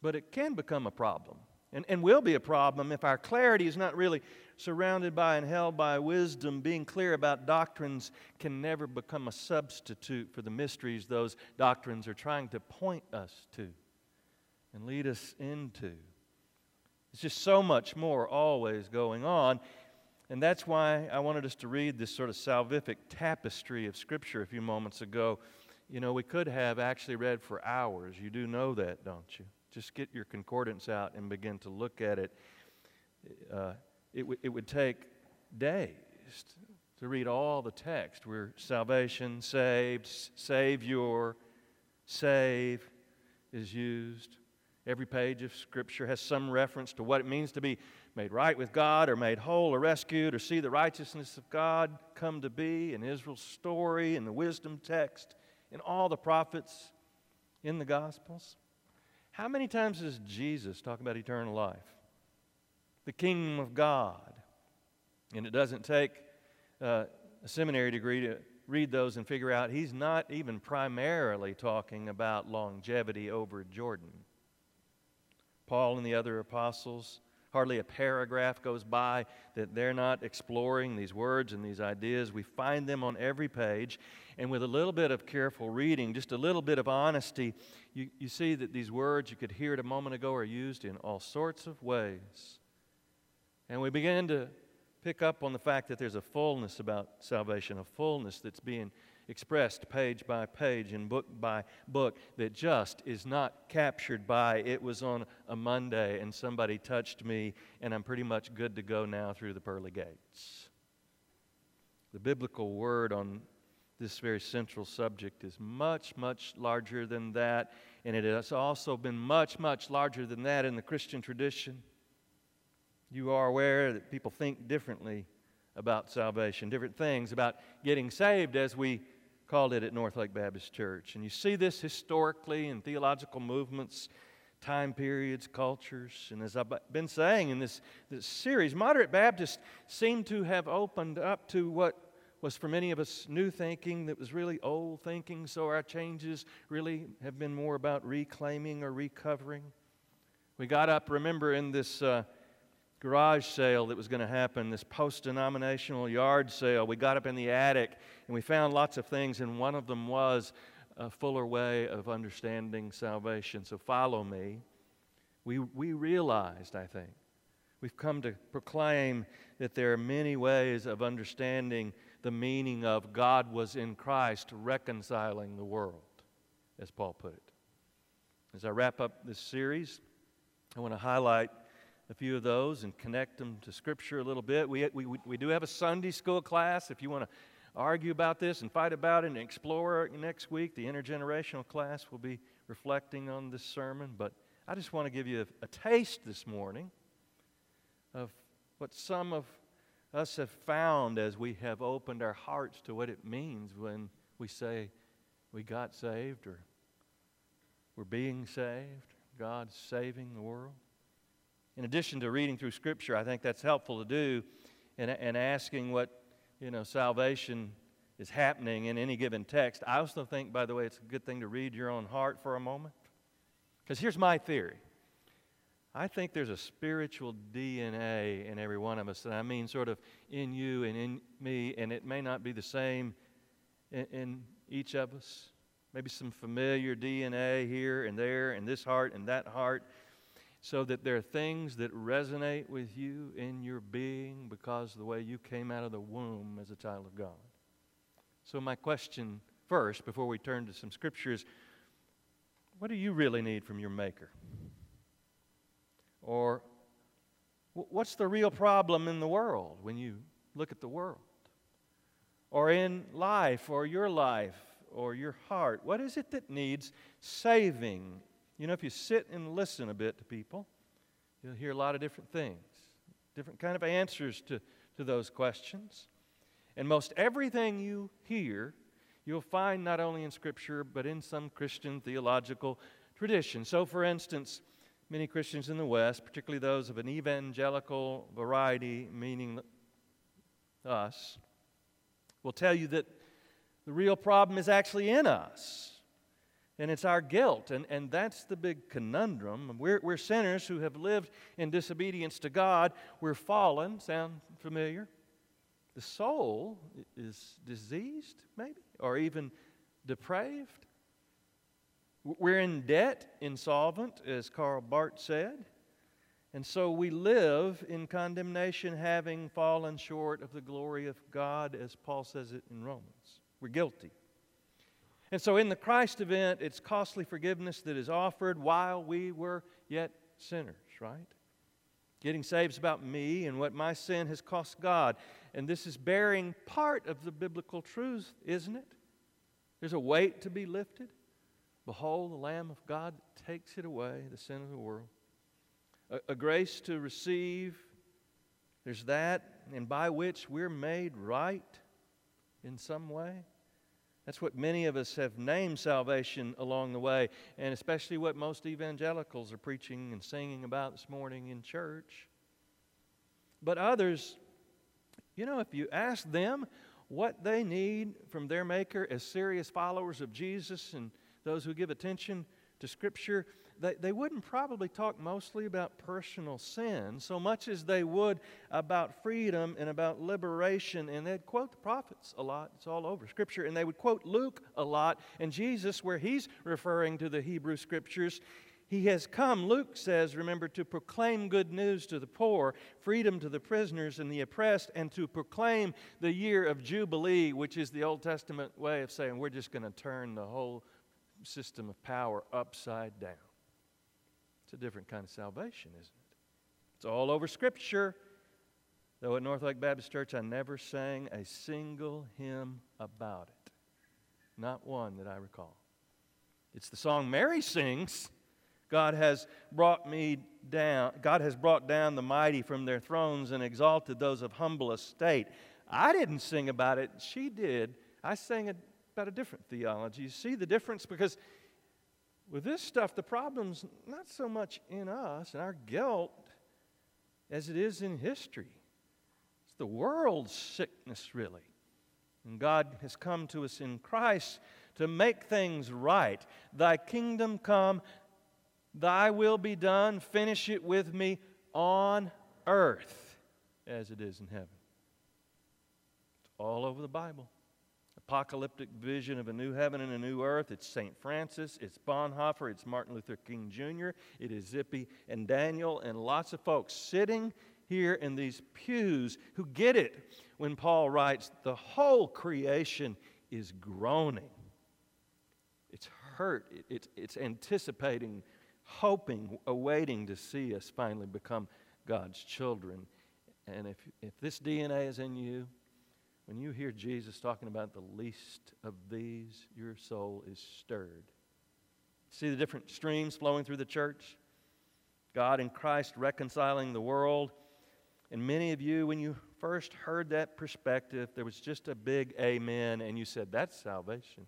But it can become a problem, and, and will be a problem if our clarity is not really surrounded by and held by wisdom. Being clear about doctrines can never become a substitute for the mysteries those doctrines are trying to point us to and lead us into. It's just so much more always going on. And that's why I wanted us to read this sort of salvific tapestry of Scripture a few moments ago. You know, we could have actually read for hours. You do know that, don't you? Just get your concordance out and begin to look at it. Uh, it, w- it would take days to read all the text where salvation, saved, Savior, save is used. Every page of Scripture has some reference to what it means to be made right with God or made whole or rescued or see the righteousness of God come to be in Israel's story, in the wisdom text, in all the prophets, in the Gospels. How many times does Jesus talk about eternal life? The kingdom of God. And it doesn't take uh, a seminary degree to read those and figure out he's not even primarily talking about longevity over Jordan. Paul and the other apostles, hardly a paragraph goes by that they're not exploring these words and these ideas. We find them on every page. And with a little bit of careful reading, just a little bit of honesty, you, you see that these words you could hear it a moment ago are used in all sorts of ways. And we begin to pick up on the fact that there's a fullness about salvation, a fullness that's being expressed page by page and book by book that just is not captured by it was on a Monday and somebody touched me and I'm pretty much good to go now through the pearly gates. The biblical word on this very central subject is much, much larger than that, and it has also been much, much larger than that in the Christian tradition. You are aware that people think differently about salvation, different things about getting saved as we called it at North Lake Baptist Church. And you see this historically in theological movements, time periods, cultures. And as I've been saying in this, this series, moderate Baptists seem to have opened up to what was for many of us new thinking that was really old thinking. So our changes really have been more about reclaiming or recovering. We got up, remember, in this. Uh, garage sale that was going to happen, this post denominational yard sale. We got up in the attic and we found lots of things, and one of them was a fuller way of understanding salvation. So follow me. We, we realized, I think, we've come to proclaim that there are many ways of understanding the meaning of God was in Christ reconciling the world, as Paul put it. As I wrap up this series, I want to highlight a few of those and connect them to Scripture a little bit. We, we, we do have a Sunday school class. If you want to argue about this and fight about it and explore next week, the intergenerational class will be reflecting on this sermon. But I just want to give you a, a taste this morning of what some of us have found as we have opened our hearts to what it means when we say we got saved or we're being saved, God's saving the world in addition to reading through Scripture, I think that's helpful to do and, and asking what, you know, salvation is happening in any given text. I also think, by the way, it's a good thing to read your own heart for a moment. Because here's my theory I think there's a spiritual DNA in every one of us, and I mean sort of in you and in me, and it may not be the same in, in each of us. Maybe some familiar DNA here and there, in this heart and that heart. So that there are things that resonate with you in your being because of the way you came out of the womb as a child of God. So, my question first, before we turn to some scriptures, what do you really need from your Maker? Or what's the real problem in the world when you look at the world? Or in life, or your life, or your heart? What is it that needs saving? You know, if you sit and listen a bit to people, you'll hear a lot of different things, different kind of answers to, to those questions. And most everything you hear, you'll find not only in Scripture, but in some Christian theological tradition. So, for instance, many Christians in the West, particularly those of an evangelical variety, meaning us, will tell you that the real problem is actually in us. And it's our guilt. And, and that's the big conundrum. We're, we're sinners who have lived in disobedience to God. We're fallen. Sound familiar? The soul is diseased, maybe, or even depraved. We're in debt, insolvent, as Karl Barth said. And so we live in condemnation, having fallen short of the glory of God, as Paul says it in Romans. We're guilty. And so in the Christ event, it's costly forgiveness that is offered while we were yet sinners, right? Getting saved is about me and what my sin has cost God. And this is bearing part of the biblical truth, isn't it? There's a weight to be lifted. Behold, the Lamb of God takes it away, the sin of the world. A, a grace to receive. There's that, and by which we're made right in some way. That's what many of us have named salvation along the way, and especially what most evangelicals are preaching and singing about this morning in church. But others, you know, if you ask them what they need from their Maker as serious followers of Jesus and those who give attention to Scripture, they, they wouldn't probably talk mostly about personal sin so much as they would about freedom and about liberation. And they'd quote the prophets a lot. It's all over Scripture. And they would quote Luke a lot. And Jesus, where he's referring to the Hebrew Scriptures, he has come, Luke says, remember, to proclaim good news to the poor, freedom to the prisoners and the oppressed, and to proclaim the year of Jubilee, which is the Old Testament way of saying we're just going to turn the whole system of power upside down. It's a different kind of salvation, isn't it? It's all over Scripture. Though at North Baptist Church, I never sang a single hymn about it. Not one that I recall. It's the song Mary sings. God has brought me down. God has brought down the mighty from their thrones and exalted those of humble estate. I didn't sing about it. She did. I sang about a different theology. You see the difference? Because with this stuff, the problem's not so much in us and our guilt as it is in history. It's the world's sickness, really. And God has come to us in Christ to make things right. Thy kingdom come, thy will be done, finish it with me on earth as it is in heaven. It's all over the Bible apocalyptic vision of a new heaven and a new earth. It's St. Francis, it's Bonhoeffer, it's Martin Luther King Jr., it is Zippy and Daniel, and lots of folks sitting here in these pews who get it when Paul writes, The whole creation is groaning. It's hurt, it's, it's anticipating, hoping, awaiting to see us finally become God's children. And if, if this DNA is in you, when you hear Jesus talking about the least of these, your soul is stirred. See the different streams flowing through the church? God in Christ reconciling the world. And many of you, when you first heard that perspective, there was just a big amen, and you said, That's salvation.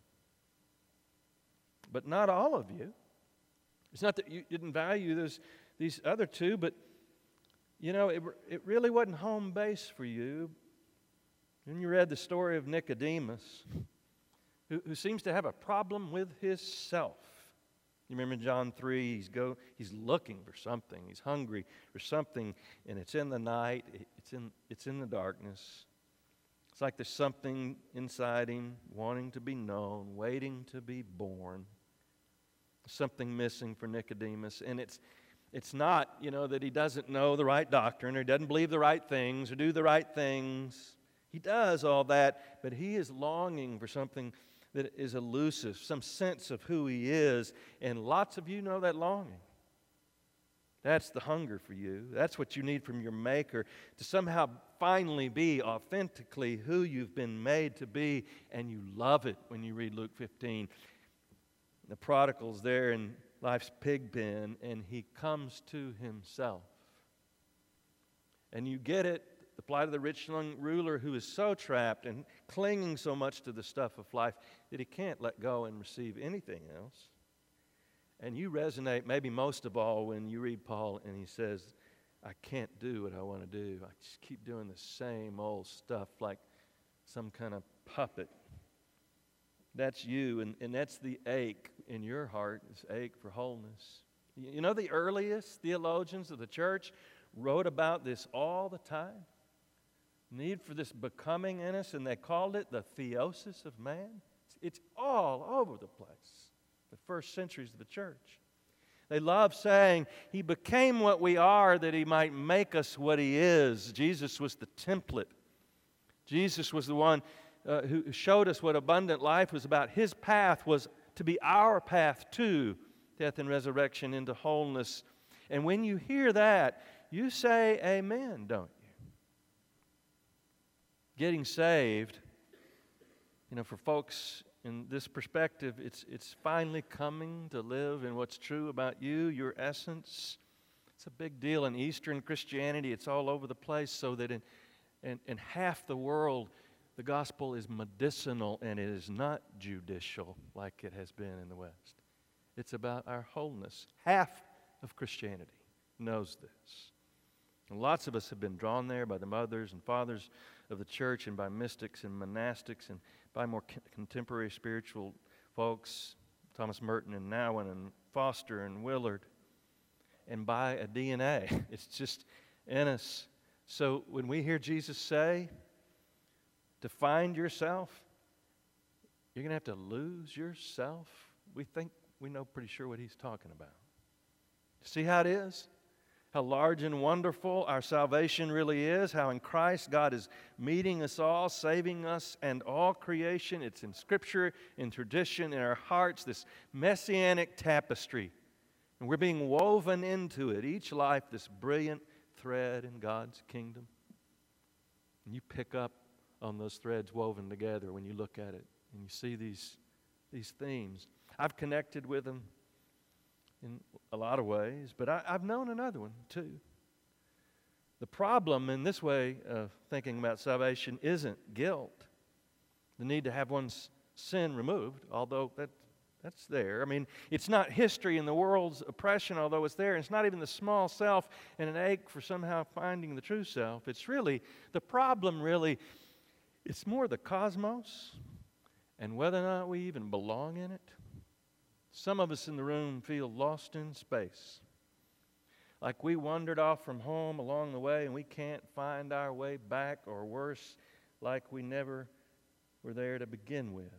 But not all of you. It's not that you didn't value those, these other two, but you know, it, it really wasn't home base for you then you read the story of Nicodemus, who, who seems to have a problem with his self. You remember John 3, he's, go, he's looking for something. He's hungry for something, and it's in the night, it's in, it's in the darkness. It's like there's something inside him wanting to be known, waiting to be born. Something missing for Nicodemus. And it's, It's not, you know, that he doesn't know the right doctrine or he doesn't believe the right things or do the right things. He does all that, but he is longing for something that is elusive, some sense of who he is. And lots of you know that longing. That's the hunger for you. That's what you need from your Maker to somehow finally be authentically who you've been made to be, and you love it when you read Luke 15. The prodigal's there in life's pig pen, and he comes to himself. And you get it plight of the rich young ruler who is so trapped and clinging so much to the stuff of life that he can't let go and receive anything else. And you resonate maybe most of all when you read Paul and he says, I can't do what I want to do. I just keep doing the same old stuff like some kind of puppet. That's you, and, and that's the ache in your heart, this ache for wholeness. You know, the earliest theologians of the church wrote about this all the time need for this becoming in us, and they called it the theosis of man. It's all over the place the first centuries of the church. They love saying, He became what we are that He might make us what He is. Jesus was the template. Jesus was the one uh, who showed us what abundant life was about. His path was to be our path to death and resurrection into wholeness. And when you hear that, you say amen, don't? Getting saved, you know, for folks in this perspective, it's, it's finally coming to live in what's true about you, your essence. It's a big deal in Eastern Christianity. It's all over the place, so that in, in, in half the world, the gospel is medicinal and it is not judicial like it has been in the West. It's about our wholeness. Half of Christianity knows this. And lots of us have been drawn there by the mothers and fathers of the church and by mystics and monastics and by more contemporary spiritual folks, Thomas Merton and Nouwen and Foster and Willard, and by a DNA. It's just in us. So when we hear Jesus say, to find yourself, you're going to have to lose yourself. We think we know pretty sure what he's talking about. See how it is? How large and wonderful our salvation really is, how in Christ God is meeting us all, saving us and all creation. It's in Scripture, in tradition, in our hearts, this messianic tapestry. And we're being woven into it, each life, this brilliant thread in God's kingdom. And you pick up on those threads woven together when you look at it and you see these, these themes. I've connected with them in a lot of ways, but I, have known another one too. The problem in this way of thinking about salvation isn't guilt, the need to have one's sin removed, although that, that's there. I mean, it's not history and the world's oppression, although it's there. It's not even the small self and an ache for somehow finding the true self. It's really, the problem really, it's more the cosmos and whether or not we even belong in it. Some of us in the room feel lost in space. Like we wandered off from home along the way and we can't find our way back, or worse, like we never were there to begin with.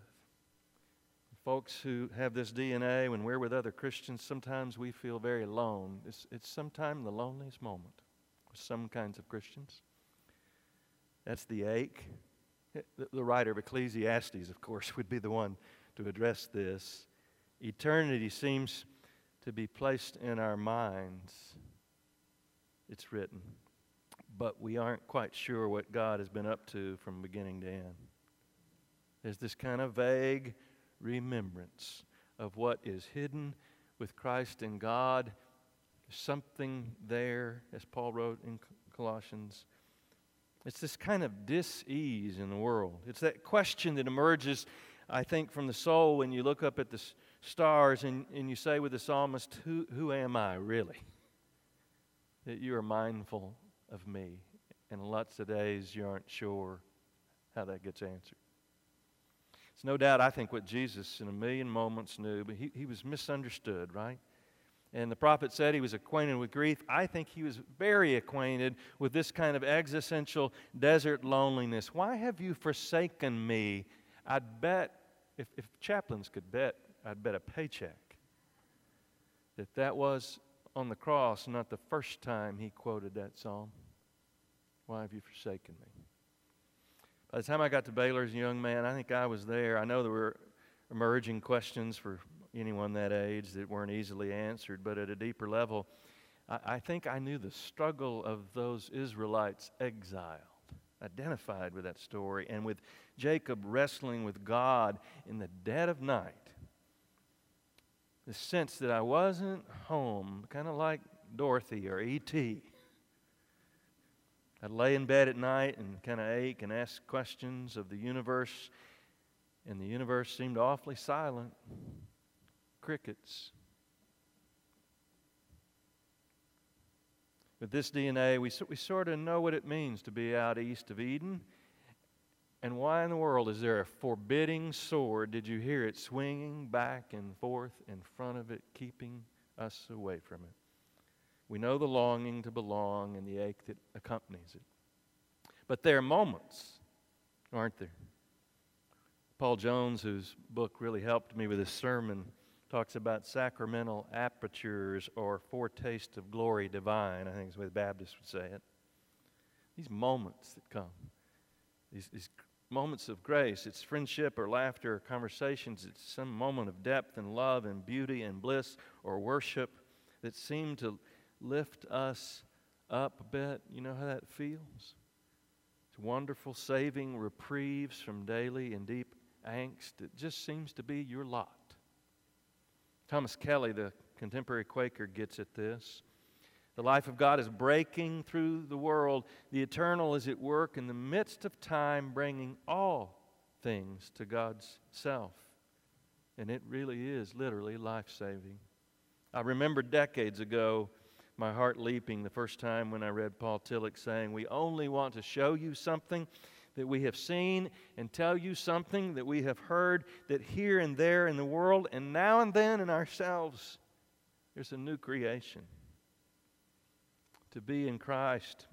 Folks who have this DNA, when we're with other Christians, sometimes we feel very alone. It's, it's sometimes the loneliest moment with some kinds of Christians. That's the ache. The, the writer of Ecclesiastes, of course, would be the one to address this. Eternity seems to be placed in our minds. It's written. But we aren't quite sure what God has been up to from beginning to end. There's this kind of vague remembrance of what is hidden with Christ and God. Something there, as Paul wrote in Colossians. It's this kind of dis ease in the world. It's that question that emerges, I think, from the soul when you look up at this stars and, and you say with the psalmist, who, who am I really? That you are mindful of me. And lots of days you aren't sure how that gets answered. It's no doubt, I think, what Jesus in a million moments knew, but he, he was misunderstood, right? And the prophet said he was acquainted with grief. I think he was very acquainted with this kind of existential desert loneliness. Why have you forsaken me? I'd bet, if, if chaplains could bet, I'd bet a paycheck that that was on the cross, not the first time he quoted that psalm. Why have you forsaken me? By the time I got to Baylor as a young man, I think I was there. I know there were emerging questions for anyone that age that weren't easily answered, but at a deeper level, I, I think I knew the struggle of those Israelites exiled, identified with that story, and with Jacob wrestling with God in the dead of night. The sense that I wasn't home, kind of like Dorothy or E.T. I'd lay in bed at night and kind of ache and ask questions of the universe, and the universe seemed awfully silent. Crickets. With this DNA, we, we sort of know what it means to be out east of Eden. And why in the world is there a forbidding sword? Did you hear it swinging back and forth in front of it, keeping us away from it? We know the longing to belong and the ache that accompanies it. But there are moments, aren't there? Paul Jones, whose book really helped me with this sermon, talks about sacramental apertures or foretaste of glory divine, I think is the way the Baptists would say it. These moments that come, these, these moments of grace, it's friendship or laughter or conversations, it's some moment of depth and love and beauty and bliss or worship that seem to lift us up a bit. You know how that feels? It's wonderful, saving reprieves from daily and deep angst. It just seems to be your lot. Thomas Kelly, the contemporary Quaker, gets at this. The life of God is breaking through the world. The eternal is at work in the midst of time, bringing all things to God's self. And it really is literally life saving. I remember decades ago my heart leaping the first time when I read Paul Tillich saying, We only want to show you something that we have seen and tell you something that we have heard that here and there in the world and now and then in ourselves, there's a new creation. To be in Christ,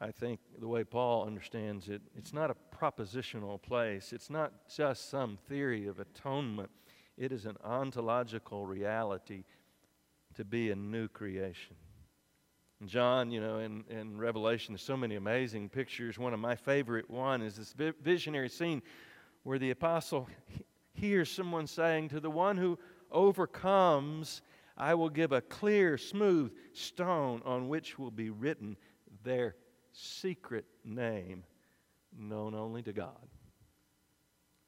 I think the way Paul understands it, it's not a propositional place. It's not just some theory of atonement. It is an ontological reality to be a new creation. John, you know, in, in Revelation, there's so many amazing pictures. One of my favorite one is this visionary scene where the apostle hears someone saying, To the one who overcomes, I will give a clear, smooth stone on which will be written their secret name, known only to God.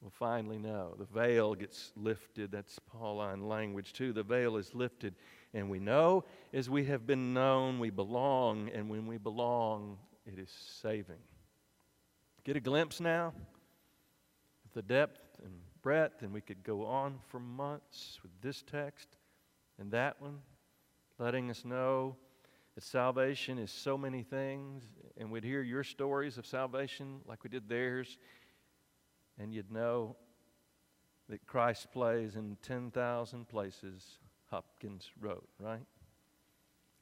We'll finally know. The veil gets lifted. That's Pauline language, too. The veil is lifted and we know as we have been known, we belong, and when we belong, it is saving. Get a glimpse now of the depth and breadth, and we could go on for months with this text and that one, letting us know that salvation is so many things, and we'd hear your stories of salvation like we did theirs, and you'd know that Christ plays in 10,000 places Hopkins wrote, right?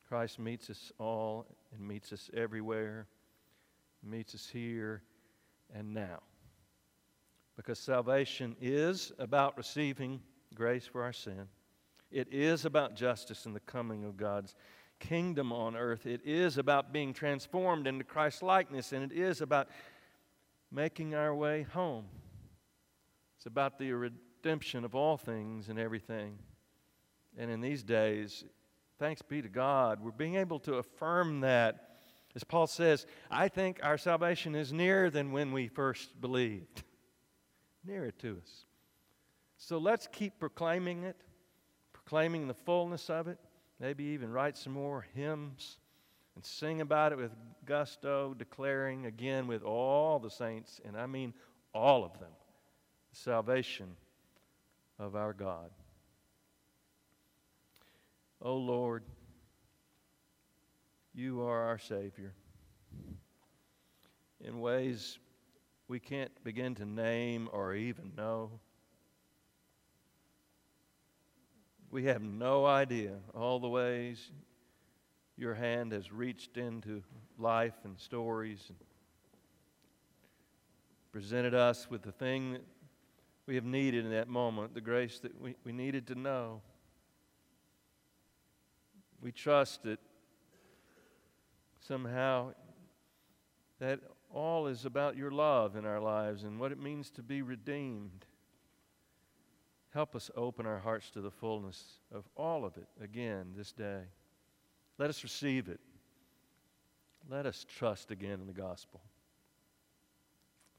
Christ meets us all and meets us everywhere, meets us here and now. Because salvation is about receiving grace for our sin. It is about justice and the coming of God's kingdom on earth. It is about being transformed into Christ's likeness, and it is about making our way home. It's about the redemption of all things and everything. And in these days, thanks be to God, we're being able to affirm that. As Paul says, I think our salvation is nearer than when we first believed. Nearer to us. So let's keep proclaiming it, proclaiming the fullness of it, maybe even write some more hymns and sing about it with gusto, declaring again with all the saints, and I mean all of them, the salvation of our God. Oh Lord, you are our Savior in ways we can't begin to name or even know. We have no idea all the ways your hand has reached into life and stories and presented us with the thing that we have needed in that moment, the grace that we, we needed to know. We trust that somehow that all is about your love in our lives and what it means to be redeemed. Help us open our hearts to the fullness of all of it again this day. Let us receive it. Let us trust again in the gospel.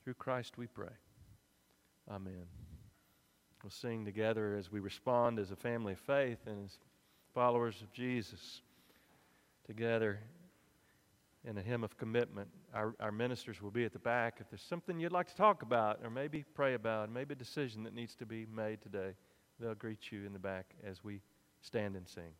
Through Christ we pray. Amen. We'll sing together as we respond as a family of faith and as followers of Jesus together in a hymn of commitment. Our, our ministers will be at the back. If there's something you'd like to talk about or maybe pray about, maybe a decision that needs to be made today, they'll greet you in the back as we stand and sing.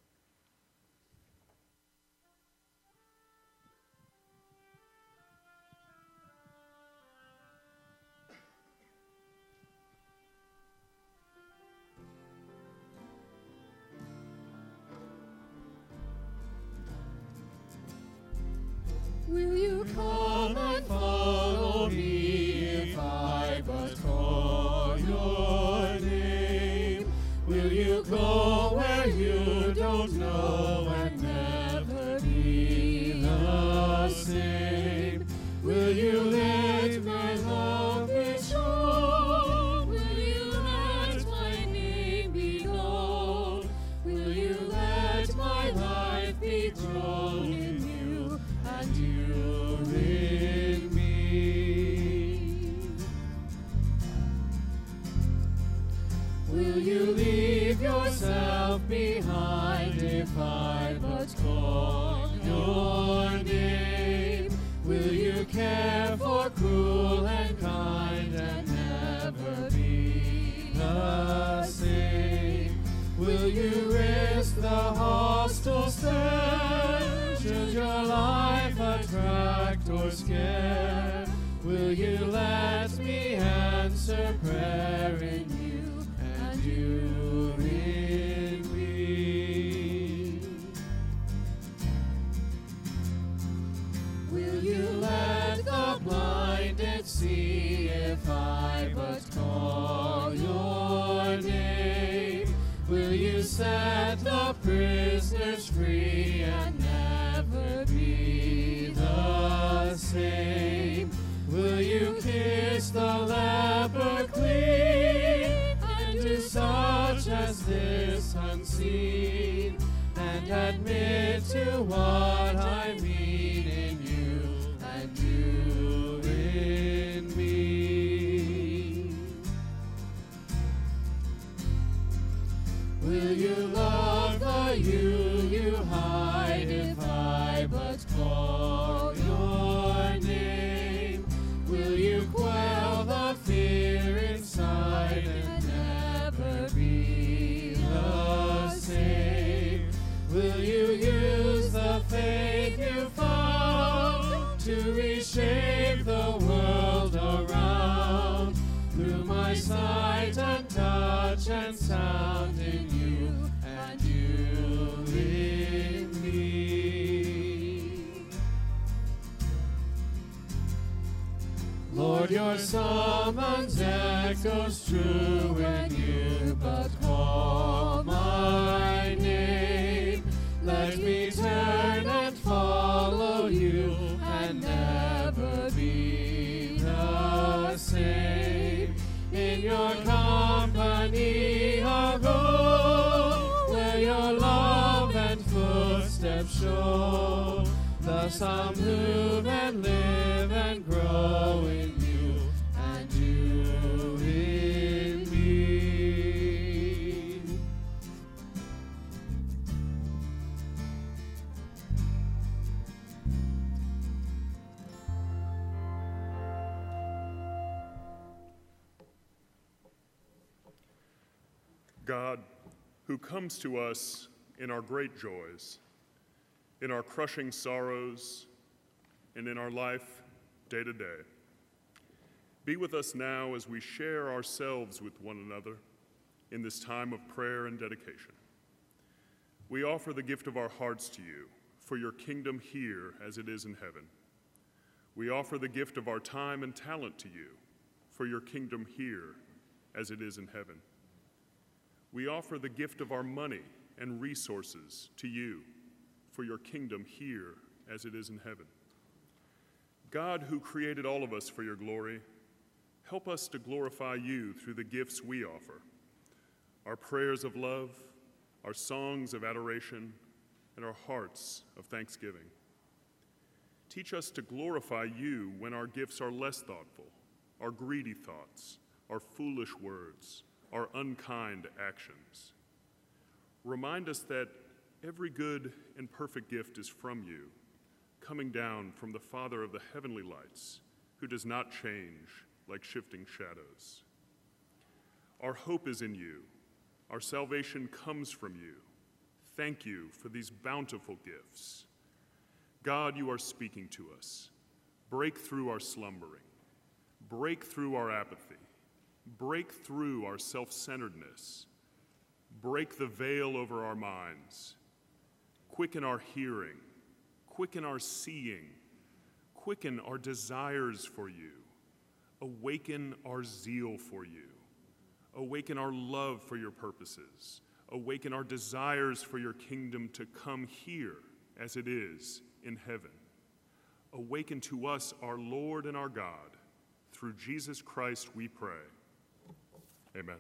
Answer prayer admit and sound in you and you in me. Lord, your summons echoes true show. Thus I'll move and live and grow in you and you in me. God, who comes to us in our great joys, in our crushing sorrows, and in our life day to day. Be with us now as we share ourselves with one another in this time of prayer and dedication. We offer the gift of our hearts to you for your kingdom here as it is in heaven. We offer the gift of our time and talent to you for your kingdom here as it is in heaven. We offer the gift of our money and resources to you for your kingdom here as it is in heaven. God, who created all of us for your glory, help us to glorify you through the gifts we offer our prayers of love, our songs of adoration, and our hearts of thanksgiving. Teach us to glorify you when our gifts are less thoughtful, our greedy thoughts, our foolish words, our unkind actions. Remind us that every good and perfect gift is from you, coming down from the Father of the heavenly lights, who does not change like shifting shadows. Our hope is in you. Our salvation comes from you. Thank you for these bountiful gifts. God, you are speaking to us. Break through our slumbering. Break through our apathy. Break through our self centeredness. Break the veil over our minds. Quicken our hearing. Quicken our seeing. Quicken our desires for you. Awaken our zeal for you. Awaken our love for your purposes. Awaken our desires for your kingdom to come here as it is in heaven. Awaken to us our Lord and our God. Through Jesus Christ we pray. Amen.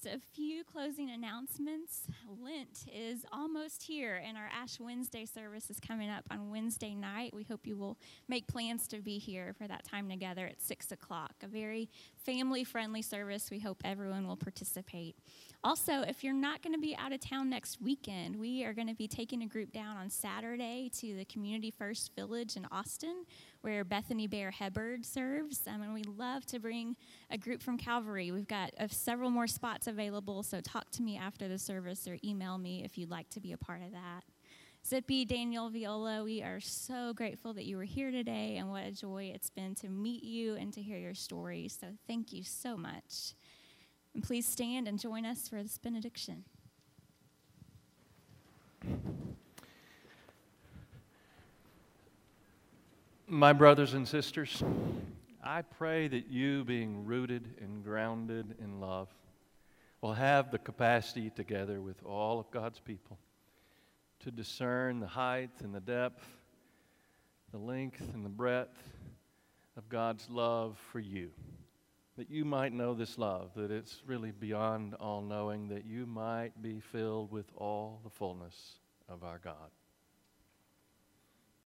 Just a few closing announcements. Lent is almost here, and our Ash Wednesday service is coming up on Wednesday night. We hope you will make plans to be here for that time together at 6 o'clock. A very family friendly service. We hope everyone will participate. Also, if you're not going to be out of town next weekend, we are going to be taking a group down on Saturday to the Community First Village in Austin where Bethany Bear Hubbard serves. Um, and we love to bring a group from Calvary. We've got uh, several more spots available, so talk to me after the service or email me if you'd like to be a part of that. Zippy, Daniel, Viola, we are so grateful that you were here today, and what a joy it's been to meet you and to hear your story. So thank you so much. And please stand and join us for this benediction. My brothers and sisters, I pray that you, being rooted and grounded in love, will have the capacity, together with all of God's people, to discern the height and the depth, the length and the breadth of God's love for you. That you might know this love, that it's really beyond all knowing, that you might be filled with all the fullness of our God.